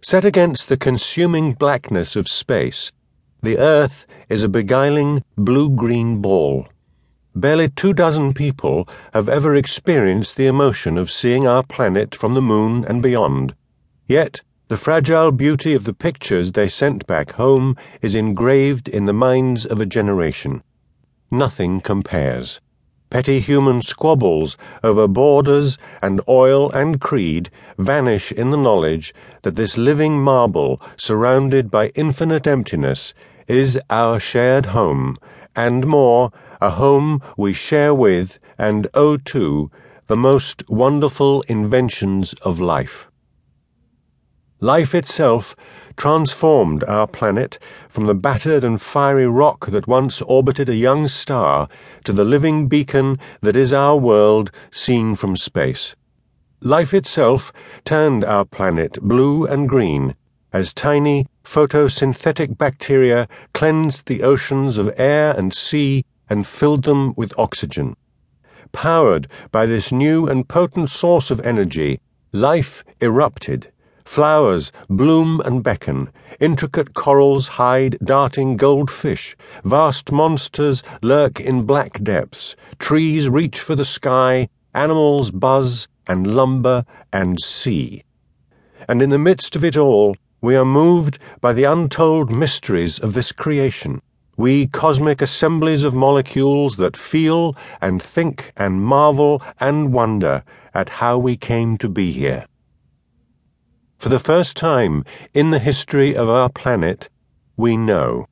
Set against the consuming blackness of space, the Earth is a beguiling blue green ball. Barely two dozen people have ever experienced the emotion of seeing our planet from the moon and beyond. Yet, the fragile beauty of the pictures they sent back home is engraved in the minds of a generation. Nothing compares. Petty human squabbles over borders and oil and creed vanish in the knowledge that this living marble, surrounded by infinite emptiness, is our shared home, and more, a home we share with and owe to the most wonderful inventions of life. Life itself transformed our planet from the battered and fiery rock that once orbited a young star to the living beacon that is our world seen from space. Life itself turned our planet blue and green as tiny photosynthetic bacteria cleansed the oceans of air and sea and filled them with oxygen. Powered by this new and potent source of energy, life erupted Flowers bloom and beckon, intricate corals hide darting goldfish, vast monsters lurk in black depths, trees reach for the sky, animals buzz and lumber and see. And in the midst of it all, we are moved by the untold mysteries of this creation, we cosmic assemblies of molecules that feel and think and marvel and wonder at how we came to be here. For the first time in the history of our planet, we know.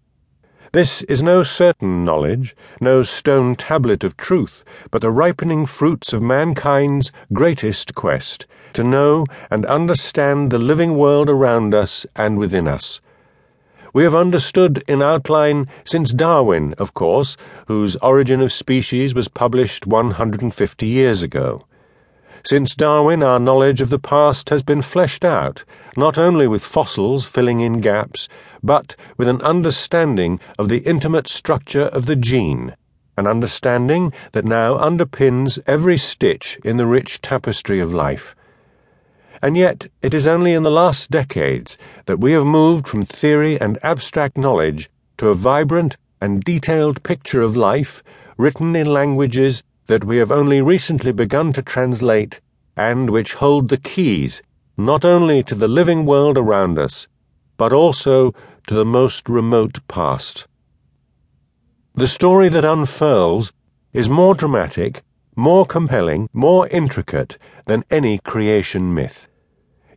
This is no certain knowledge, no stone tablet of truth, but the ripening fruits of mankind's greatest quest to know and understand the living world around us and within us. We have understood in outline since Darwin, of course, whose Origin of Species was published 150 years ago. Since Darwin, our knowledge of the past has been fleshed out, not only with fossils filling in gaps, but with an understanding of the intimate structure of the gene, an understanding that now underpins every stitch in the rich tapestry of life. And yet, it is only in the last decades that we have moved from theory and abstract knowledge to a vibrant and detailed picture of life written in languages that we have only recently begun to translate and which hold the keys not only to the living world around us, but also to the most remote past. The story that unfurls is more dramatic, more compelling, more intricate than any creation myth.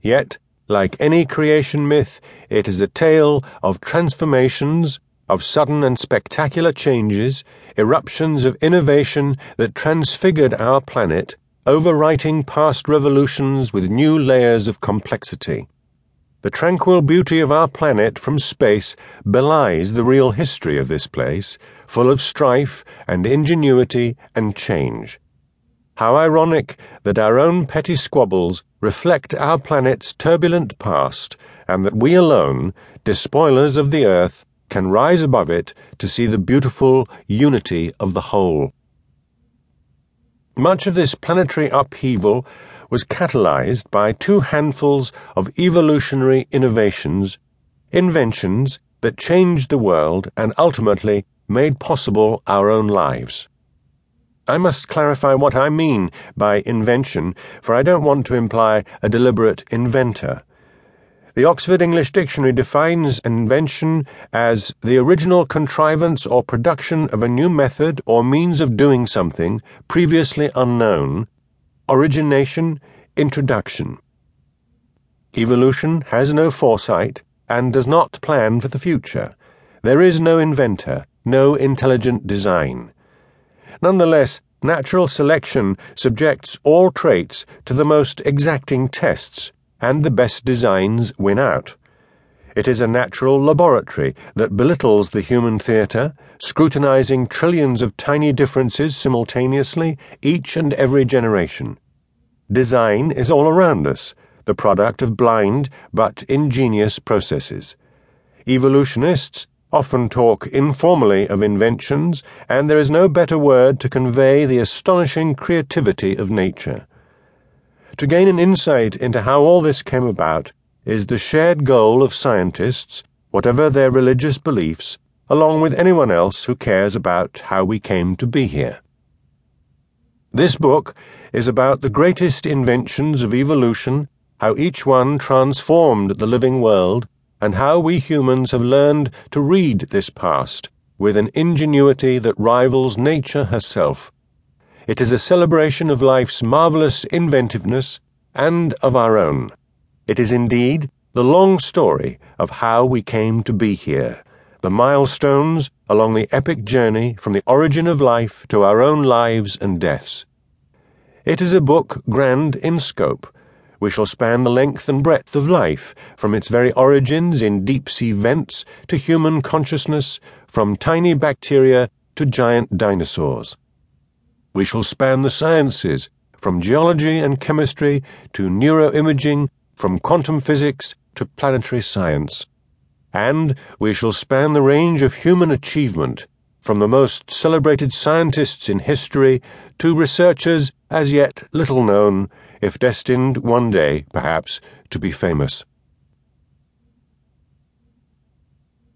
Yet, like any creation myth, it is a tale of transformations of sudden and spectacular changes, eruptions of innovation that transfigured our planet, overwriting past revolutions with new layers of complexity. The tranquil beauty of our planet from space belies the real history of this place, full of strife and ingenuity and change. How ironic that our own petty squabbles reflect our planet's turbulent past, and that we alone, despoilers of the earth, can rise above it to see the beautiful unity of the whole. Much of this planetary upheaval was catalyzed by two handfuls of evolutionary innovations, inventions that changed the world and ultimately made possible our own lives. I must clarify what I mean by invention, for I don't want to imply a deliberate inventor. The Oxford English Dictionary defines invention as the original contrivance or production of a new method or means of doing something previously unknown, origination, introduction. Evolution has no foresight and does not plan for the future. There is no inventor, no intelligent design. Nonetheless, natural selection subjects all traits to the most exacting tests and the best designs win out. It is a natural laboratory that belittles the human theatre, scrutinizing trillions of tiny differences simultaneously, each and every generation. Design is all around us, the product of blind but ingenious processes. Evolutionists often talk informally of inventions, and there is no better word to convey the astonishing creativity of nature. To gain an insight into how all this came about, is the shared goal of scientists, whatever their religious beliefs, along with anyone else who cares about how we came to be here. This book is about the greatest inventions of evolution, how each one transformed the living world, and how we humans have learned to read this past with an ingenuity that rivals nature herself. It is a celebration of life's marvelous inventiveness and of our own. It is indeed the long story of how we came to be here, the milestones along the epic journey from the origin of life to our own lives and deaths. It is a book grand in scope. We shall span the length and breadth of life, from its very origins in deep sea vents to human consciousness, from tiny bacteria to giant dinosaurs. We shall span the sciences, from geology and chemistry to neuroimaging, from quantum physics to planetary science. And we shall span the range of human achievement, from the most celebrated scientists in history to researchers as yet little known, if destined one day, perhaps, to be famous.